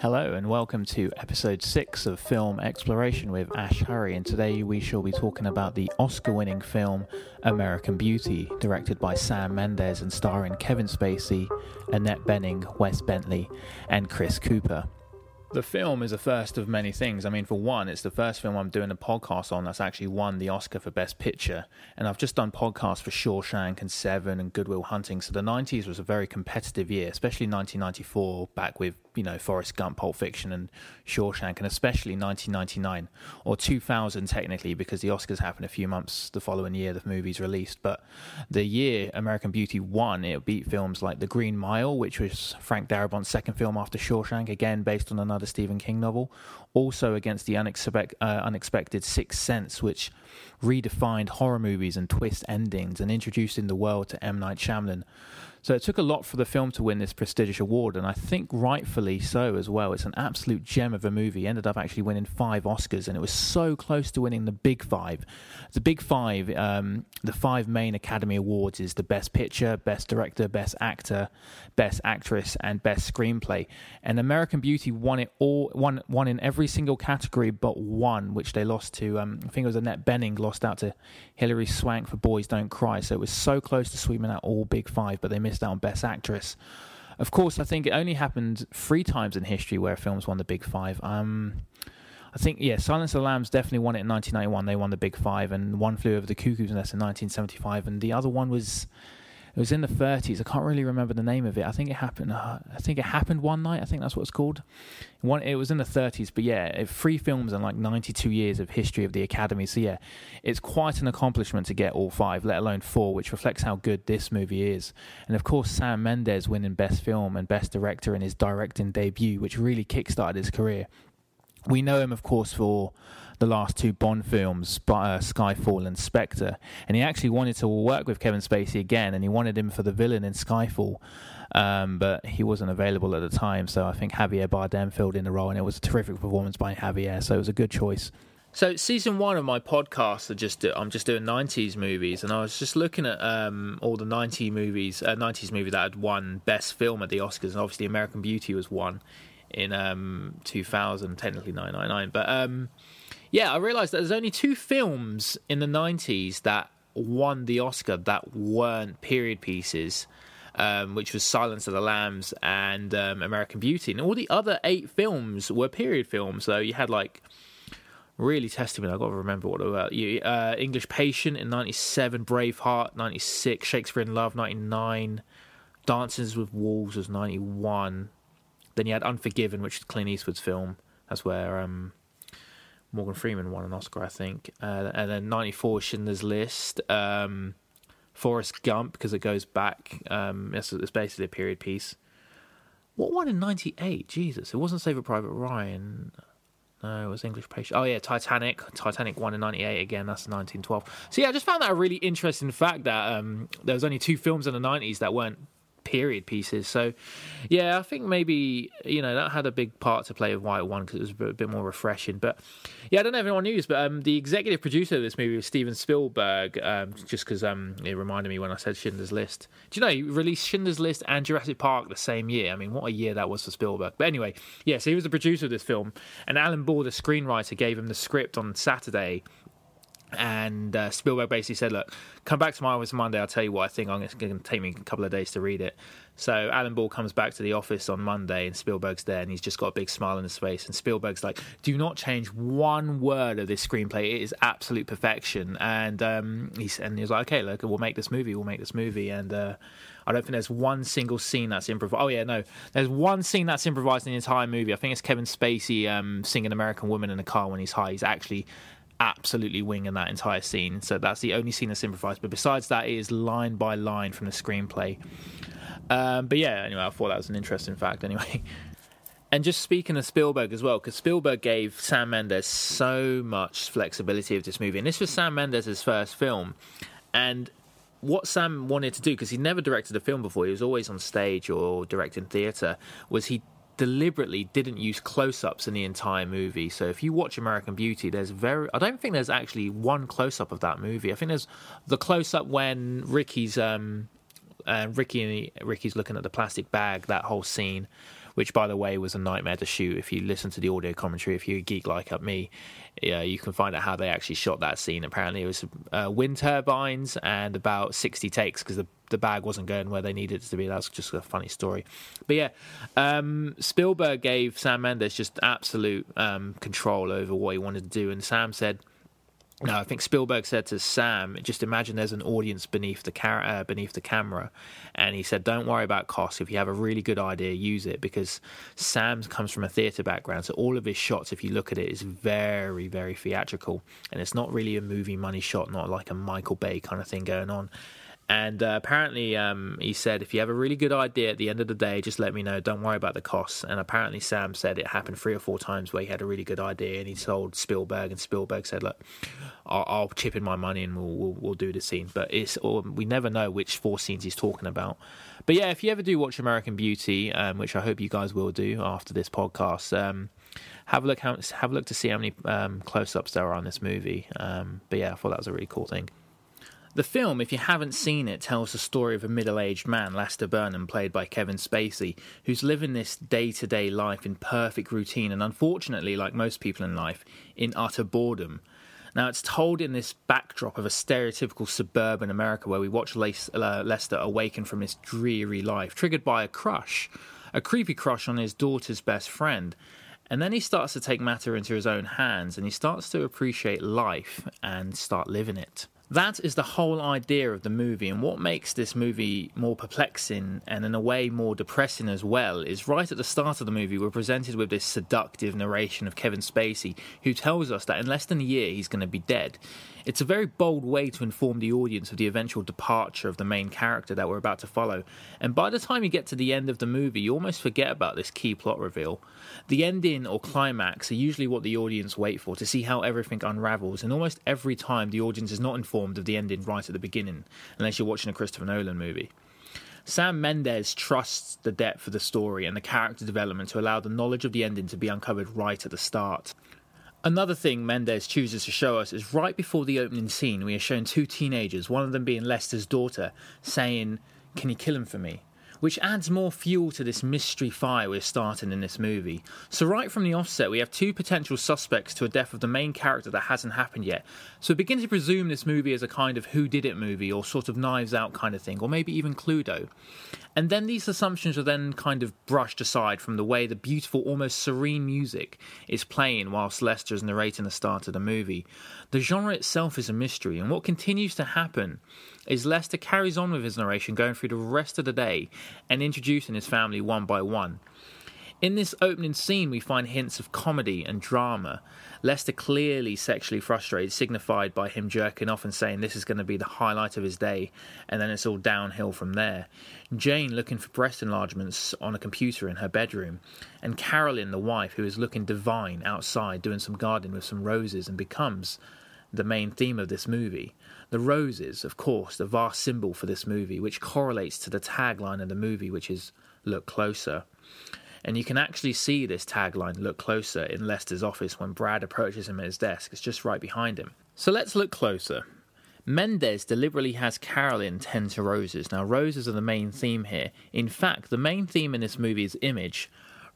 Hello, and welcome to episode 6 of Film Exploration with Ash Hurry. And today we shall be talking about the Oscar winning film American Beauty, directed by Sam Mendes and starring Kevin Spacey, Annette Bening, Wes Bentley, and Chris Cooper. The film is the first of many things. I mean, for one, it's the first film I'm doing a podcast on that's actually won the Oscar for Best Picture. And I've just done podcasts for Shawshank and Seven and Good Will Hunting. So the 90s was a very competitive year, especially 1994, back with you know Forrest Gump, Pulp Fiction, and Shawshank, and especially 1999 or 2000 technically, because the Oscars happened a few months the following year the movie's released. But the year American Beauty won, it beat films like The Green Mile, which was Frank Darabont's second film after Shawshank, again based on another Stephen King novel. Also against the uh, unexpected Sixth Sense, which redefined horror movies and twist endings and introduced in the world to M Night Shyamalan. So it took a lot for the film to win this prestigious award, and I think rightfully so as well. It's an absolute gem of a movie. Ended up actually winning five Oscars, and it was so close to winning the Big Five. The Big Five, um, the five main Academy Awards, is the Best Picture, Best Director, Best Actor, Best Actress, and Best Screenplay. And American Beauty won it all, won won in every single category but one, which they lost to. Um, I think it was Annette Bening lost out to Hilary Swank for Boys Don't Cry. So it was so close to sweeping out all Big Five, but they missed missed out on Best Actress. Of course, I think it only happened three times in history where films won the Big Five. Um, I think yeah, Silence of the Lambs definitely won it in 1991. They won the Big Five, and One Flew Over the Cuckoo's Nest in 1975, and the other one was it was in the 30s. I can't really remember the name of it. I think it happened. Uh, I think it happened one night. I think that's what it's called. One. It was in the 30s, but yeah, three films and like 92 years of history of the Academy. So yeah, it's quite an accomplishment to get all five, let alone four, which reflects how good this movie is. And of course, Sam Mendes winning Best Film and Best Director in his directing debut, which really kickstarted his career. We know him, of course, for the last two Bond films, uh, Skyfall and Spectre, and he actually wanted to work with Kevin Spacey again, and he wanted him for the villain in Skyfall, um, but he wasn't available at the time. So I think Javier Bardem filled in the role, and it was a terrific performance by Javier. So it was a good choice. So season one of my podcast, are just I'm just doing '90s movies, and I was just looking at um, all the '90s movies, uh, '90s movie that had won Best Film at the Oscars, and obviously American Beauty was one in um, 2000, technically 999, but um, yeah, I realised that there's only two films in the 90s that won the Oscar that weren't period pieces. Um, which was Silence of the Lambs and um, American Beauty, and all the other eight films were period films. So you had like really testing me. I got to remember what they were. You, uh, English Patient in '97, Braveheart '96, Shakespeare in Love '99, Dances with Wolves was '91. Then you had Unforgiven, which is Clint Eastwood's film. That's where um, Morgan Freeman won an Oscar, I think. Uh, and then 94 Schindler's List. Um, Forrest Gump, because it goes back. Um, it's, it's, basically a period piece. What won in 98? Jesus. It wasn't Save Saving Private Ryan. No, it was English Patient. Oh, yeah, Titanic. Titanic won in 98 again. That's 1912. So, yeah, I just found that a really interesting fact that um, there was only two films in the 90s that weren't period pieces. So, yeah, I think maybe you know that had a big part to play with why it won because it was a bit more refreshing. But yeah, I don't know if anyone knows, but um, the executive producer of this movie was Steven Spielberg. Um, just because um, it reminded me when I said Schindler's List. Do you know he released Schindler's List and Jurassic Park the same year? I mean, what a year that was for Spielberg. But anyway, yeah, so he was the producer of this film, and Alan Ball, the screenwriter, gave him the script on Saturday and uh, Spielberg basically said, "Look, come back to my office Monday. I'll tell you what I think. I'm it's going to take me a couple of days to read it." So Alan Ball comes back to the office on Monday, and Spielberg's there, and he's just got a big smile on his face. And Spielberg's like, "Do not change one word of this screenplay. It is absolute perfection." And um, he's and he's like, "Okay, look, we'll make this movie. We'll make this movie." And uh, I don't think there's one single scene that's improvised. Oh yeah, no, there's one scene that's improvised in the entire movie. I think it's Kevin Spacey um, singing "American Woman" in the car when he's high. He's actually absolutely winging that entire scene. So that's the only scene that's improvised. But besides that, it is line by line from the screenplay. Um, but yeah, anyway, I thought that was an interesting fact. Anyway. And just speaking of Spielberg as well, because Spielberg gave Sam Mendes so much flexibility of this movie, and this was Sam Mendes' first film, and what Sam wanted to do, because he never directed a film before, he was always on stage or directing theatre, was he deliberately didn't use close-ups in the entire movie. So if you watch American Beauty, there's very I don't think there's actually one close-up of that movie. I think there's the close-up when Ricky's um uh, Ricky Ricky's looking at the plastic bag, that whole scene which, by the way, was a nightmare to shoot. If you listen to the audio commentary, if you're a geek like up me, yeah, you can find out how they actually shot that scene. Apparently, it was uh, wind turbines and about 60 takes because the the bag wasn't going where they needed it to be. That's just a funny story. But yeah, um, Spielberg gave Sam Mendes just absolute um, control over what he wanted to do, and Sam said. No, I think Spielberg said to Sam, "Just imagine there's an audience beneath the car- uh, beneath the camera," and he said, "Don't worry about cost. If you have a really good idea, use it." Because Sam comes from a theatre background, so all of his shots, if you look at it, is very, very theatrical, and it's not really a movie money shot, not like a Michael Bay kind of thing going on. And uh, apparently, um, he said, if you have a really good idea at the end of the day, just let me know. Don't worry about the costs. And apparently, Sam said it happened three or four times where he had a really good idea and he told Spielberg, and Spielberg said, look, I'll, I'll chip in my money and we'll, we'll, we'll do the scene. But it's or we never know which four scenes he's talking about. But yeah, if you ever do watch American Beauty, um, which I hope you guys will do after this podcast, um, have a look have a look to see how many um, close-ups there are on this movie. Um, but yeah, I thought that was a really cool thing. The film, if you haven't seen it, tells the story of a middle aged man, Lester Burnham, played by Kevin Spacey, who's living this day to day life in perfect routine and, unfortunately, like most people in life, in utter boredom. Now, it's told in this backdrop of a stereotypical suburban America where we watch uh, Lester awaken from his dreary life, triggered by a crush, a creepy crush on his daughter's best friend. And then he starts to take matter into his own hands and he starts to appreciate life and start living it. That is the whole idea of the movie, and what makes this movie more perplexing and, in a way, more depressing as well is right at the start of the movie, we're presented with this seductive narration of Kevin Spacey, who tells us that in less than a year he's going to be dead. It's a very bold way to inform the audience of the eventual departure of the main character that we're about to follow. And by the time you get to the end of the movie, you almost forget about this key plot reveal. The ending or climax are usually what the audience wait for to see how everything unravels, and almost every time the audience is not informed of the ending right at the beginning, unless you're watching a Christopher Nolan movie. Sam Mendes trusts the depth of the story and the character development to allow the knowledge of the ending to be uncovered right at the start. Another thing Mendes chooses to show us is right before the opening scene, we are shown two teenagers, one of them being Lester's daughter, saying, Can you kill him for me? Which adds more fuel to this mystery fire we're starting in this movie. So, right from the offset, we have two potential suspects to a death of the main character that hasn't happened yet. So, begin to presume this movie is a kind of who did it movie or sort of knives out kind of thing, or maybe even Cluedo. And then these assumptions are then kind of brushed aside from the way the beautiful, almost serene music is playing whilst Lester is narrating the start of the movie. The genre itself is a mystery, and what continues to happen is Lester carries on with his narration, going through the rest of the day and introducing his family one by one. In this opening scene, we find hints of comedy and drama. Lester clearly sexually frustrated, signified by him jerking off and saying this is going to be the highlight of his day, and then it's all downhill from there. Jane looking for breast enlargements on a computer in her bedroom, and Carolyn, the wife, who is looking divine outside doing some gardening with some roses and becomes the main theme of this movie. The roses, of course, the vast symbol for this movie, which correlates to the tagline of the movie, which is Look Closer. And you can actually see this tagline, Look Closer, in Lester's office when Brad approaches him at his desk. It's just right behind him. So let's look closer. Mendes deliberately has Carolyn tend to roses. Now, roses are the main theme here. In fact, the main theme in this movie is image,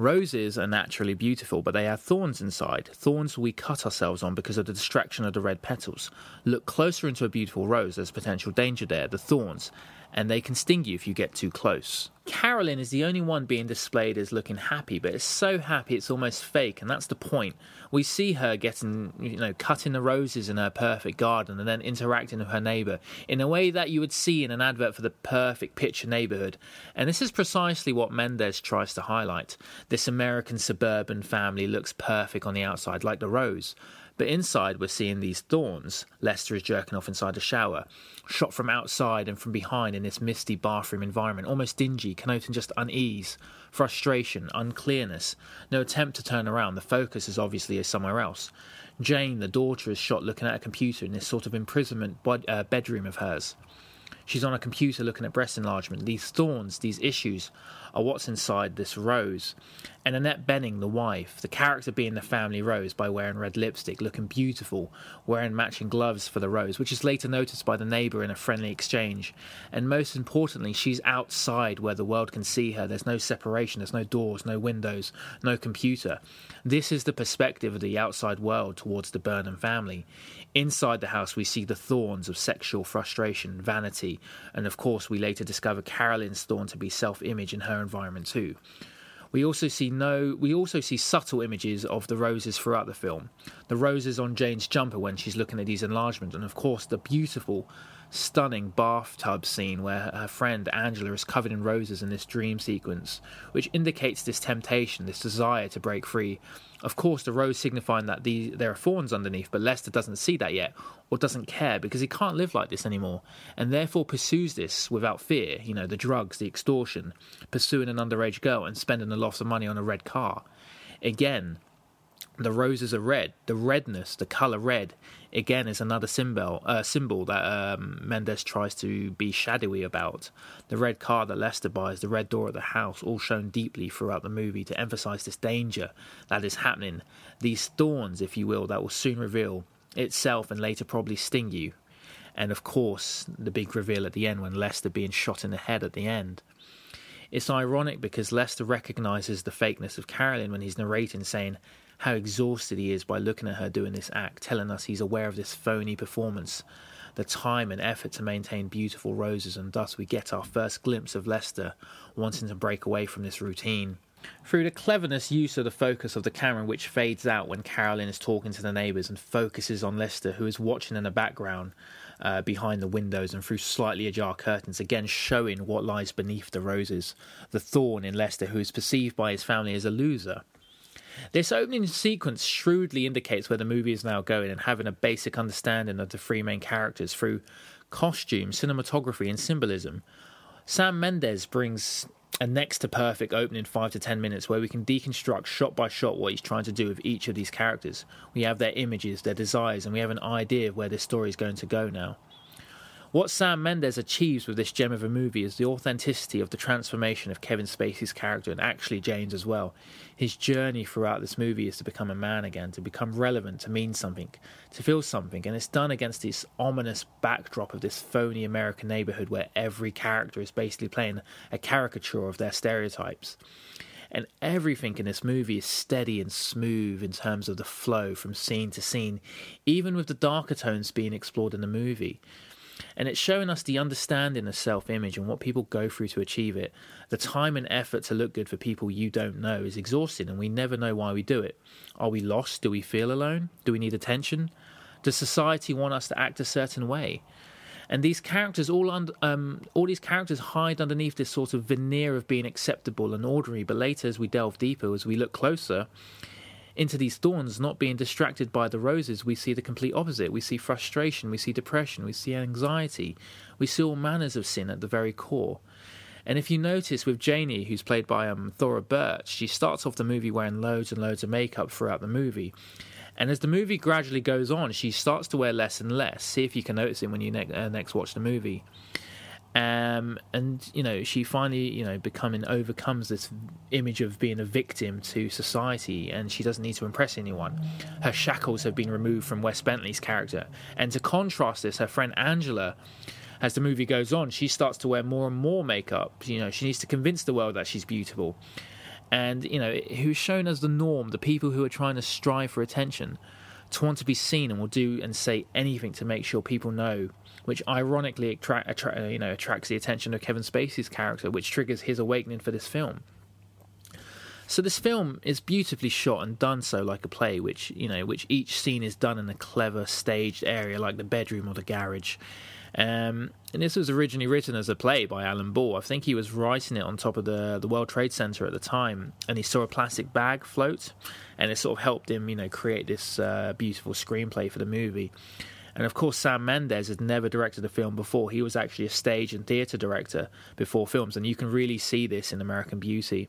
Roses are naturally beautiful, but they have thorns inside, thorns we cut ourselves on because of the distraction of the red petals. Look closer into a beautiful rose, there's potential danger there, the thorns, and they can sting you if you get too close. Carolyn is the only one being displayed as looking happy, but it's so happy it's almost fake, and that's the point. We see her getting, you know, cutting the roses in her perfect garden and then interacting with her neighbour in a way that you would see in an advert for the perfect picture neighbourhood. And this is precisely what Mendes tries to highlight. This American suburban family looks perfect on the outside, like the rose. But inside, we're seeing these thorns. Lester is jerking off inside a shower, shot from outside and from behind in this misty bathroom environment, almost dingy, connoting just unease, frustration, unclearness. No attempt to turn around. The focus is obviously somewhere else. Jane, the daughter, is shot looking at a computer in this sort of imprisonment uh, bedroom of hers. She's on a computer looking at breast enlargement. These thorns, these issues, are what's inside this rose. and Annette Bening, the wife, the character being the family rose by wearing red lipstick, looking beautiful, wearing matching gloves for the rose, which is later noticed by the neighbour in a friendly exchange. And most importantly, she's outside where the world can see her. There's no separation, there's no doors, no windows, no computer. This is the perspective of the outside world towards the Burnham family. Inside the house, we see the thorns of sexual frustration, vanity, and of course, we later discover Carolyn's thorn to be self image in her environment too. We also see no we also see subtle images of the roses throughout the film. The roses on Jane's jumper when she's looking at these enlargements and of course the beautiful stunning bathtub scene where her friend Angela is covered in roses in this dream sequence, which indicates this temptation, this desire to break free. Of course, the rose signifying that the, there are thorns underneath, but Lester doesn't see that yet, or doesn't care because he can't live like this anymore, and therefore pursues this without fear. You know, the drugs, the extortion, pursuing an underage girl, and spending a lot of money on a red car. Again, the roses are red. The redness, the color red, again is another symbol uh, symbol that um, Mendes tries to be shadowy about. The red car that Lester buys, the red door at the house, all shown deeply throughout the movie to emphasize this danger that is happening. These thorns, if you will, that will soon reveal itself and later probably sting you. And of course, the big reveal at the end when Lester being shot in the head at the end. It's ironic because Lester recognizes the fakeness of Carolyn when he's narrating, saying, how exhausted he is by looking at her doing this act, telling us he's aware of this phony performance, the time and effort to maintain beautiful roses, and thus we get our first glimpse of Lester wanting to break away from this routine. Through the cleverness use of the focus of the camera, which fades out when Carolyn is talking to the neighbours and focuses on Lester, who is watching in the background uh, behind the windows and through slightly ajar curtains, again showing what lies beneath the roses. The thorn in Lester, who is perceived by his family as a loser. This opening sequence shrewdly indicates where the movie is now going and having a basic understanding of the three main characters through costume, cinematography, and symbolism. Sam Mendes brings a next to perfect opening five to ten minutes where we can deconstruct shot by shot what he's trying to do with each of these characters. We have their images, their desires, and we have an idea of where this story is going to go now. What Sam Mendes achieves with this gem of a movie is the authenticity of the transformation of Kevin Spacey's character and actually Jane's as well. His journey throughout this movie is to become a man again, to become relevant, to mean something, to feel something, and it's done against this ominous backdrop of this phony American neighborhood where every character is basically playing a caricature of their stereotypes. And everything in this movie is steady and smooth in terms of the flow from scene to scene, even with the darker tones being explored in the movie. And it's showing us the understanding of self image and what people go through to achieve it. The time and effort to look good for people you don't know is exhausting, and we never know why we do it. Are we lost? Do we feel alone? Do we need attention? Does society want us to act a certain way? And these characters, all un- um, all these characters hide underneath this sort of veneer of being acceptable and ordinary. But later, as we delve deeper, as we look closer, into these thorns, not being distracted by the roses, we see the complete opposite. We see frustration, we see depression, we see anxiety, we see all manners of sin at the very core. And if you notice with Janie, who's played by um, Thora Birch, she starts off the movie wearing loads and loads of makeup throughout the movie. And as the movie gradually goes on, she starts to wear less and less. See if you can notice it when you ne- uh, next watch the movie. Um, and you know she finally you know becoming overcomes this image of being a victim to society and she doesn't need to impress anyone. Her shackles have been removed from wes bentley's character. And to contrast this her friend angela as the movie goes on she starts to wear more and more makeup. You know she needs to convince the world that she's beautiful. And you know who's shown as the norm the people who are trying to strive for attention to want to be seen and will do and say anything to make sure people know which ironically attract, attra- you know, attracts the attention of Kevin Spacey's character, which triggers his awakening for this film. So this film is beautifully shot and done so like a play, which you know, which each scene is done in a clever staged area like the bedroom or the garage. Um, and this was originally written as a play by Alan Ball. I think he was writing it on top of the the World Trade Center at the time, and he saw a plastic bag float, and it sort of helped him, you know, create this uh, beautiful screenplay for the movie. And of course, Sam Mendes had never directed a film before. He was actually a stage and theatre director before films, and you can really see this in American Beauty.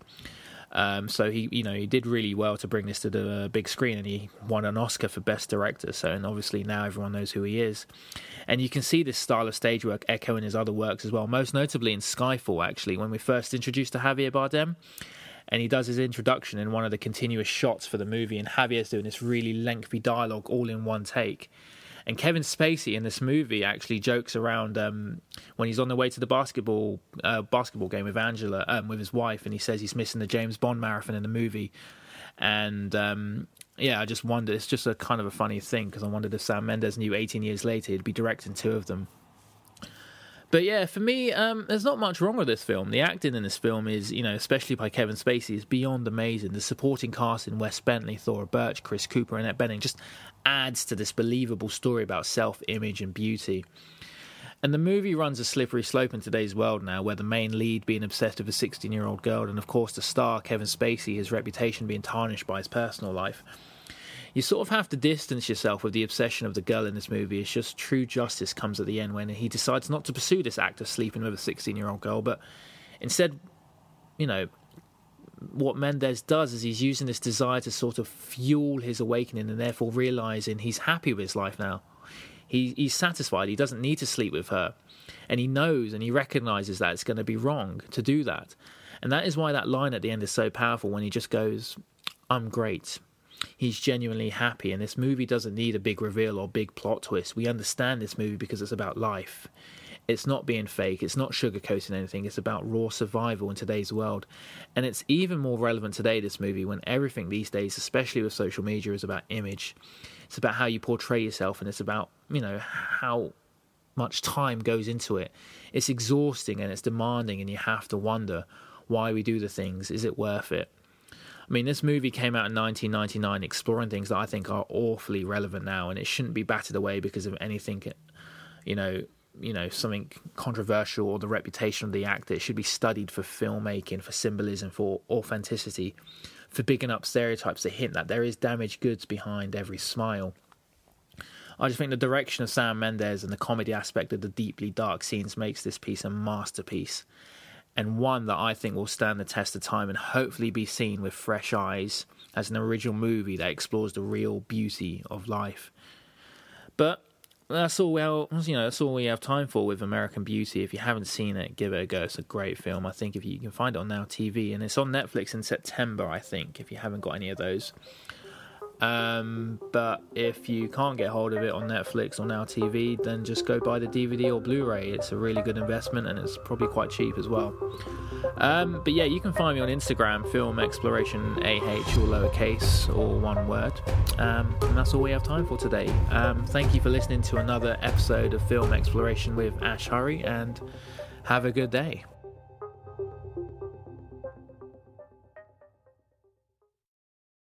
Um, so he, you know, he did really well to bring this to the big screen, and he won an Oscar for Best Director. So, and obviously now everyone knows who he is, and you can see this style of stage work echo in his other works as well. Most notably in Skyfall, actually, when we first introduced to Javier Bardem, and he does his introduction in one of the continuous shots for the movie, and Javier's doing this really lengthy dialogue all in one take. And Kevin Spacey in this movie actually jokes around um, when he's on the way to the basketball uh, basketball game with Angela, um, with his wife, and he says he's missing the James Bond marathon in the movie. And um, yeah, I just wonder. It's just a kind of a funny thing because I wondered if Sam Mendes knew 18 years later he'd be directing two of them. But yeah, for me, um, there's not much wrong with this film. The acting in this film is, you know, especially by Kevin Spacey, is beyond amazing. The supporting cast in Wes Bentley, Thora Birch, Chris Cooper, Annette Bening just adds to this believable story about self-image and beauty. And the movie runs a slippery slope in today's world now, where the main lead being obsessed with a 16 year old girl, and of course the star, Kevin Spacey, his reputation being tarnished by his personal life you sort of have to distance yourself with the obsession of the girl in this movie. It's just true justice comes at the end when he decides not to pursue this act of sleeping with a 16 year old girl, but instead, you know, what Mendes does is he's using this desire to sort of fuel his awakening and therefore realizing he's happy with his life now. He, he's satisfied. He doesn't need to sleep with her. And he knows and he recognizes that it's going to be wrong to do that. And that is why that line at the end is so powerful when he just goes, I'm great he's genuinely happy. And this movie doesn't need a big reveal or big plot twist. We understand this movie because it's about life. It's not being fake. It's not sugarcoating anything. It's about raw survival in today's world. And it's even more relevant today, this movie, when everything these days, especially with social media, is about image. It's about how you portray yourself and it's about, you know, how much time goes into it. It's exhausting and it's demanding, and you have to wonder why we do the things. Is it worth it? I mean, this movie came out in 1999, exploring things that I think are awfully relevant now, and it shouldn't be battered away because of anything, you know, you know, something controversial or the reputation of the actor. It should be studied for filmmaking, for symbolism, for authenticity, for bigging up stereotypes to hint that there is damaged goods behind every smile. I just think the direction of Sam Mendes and the comedy aspect of the deeply dark scenes makes this piece a masterpiece and one that I think will stand the test of time and hopefully be seen with fresh eyes as an original movie that explores the real beauty of life. But that's all well you know that's all we have time for with American Beauty. If you haven't seen it, give it a go. It's a great film. I think if you, you can find it on Now TV and it's on Netflix in September. I think if you haven't got any of those. Um, but if you can't get hold of it on Netflix or Now TV, then just go buy the DVD or Blu-ray. It's a really good investment and it's probably quite cheap as well. Um, but yeah, you can find me on Instagram, Film Exploration AH, all lowercase or one word. Um, and that's all we have time for today. Um, thank you for listening to another episode of Film Exploration with Ash Hurry, and have a good day.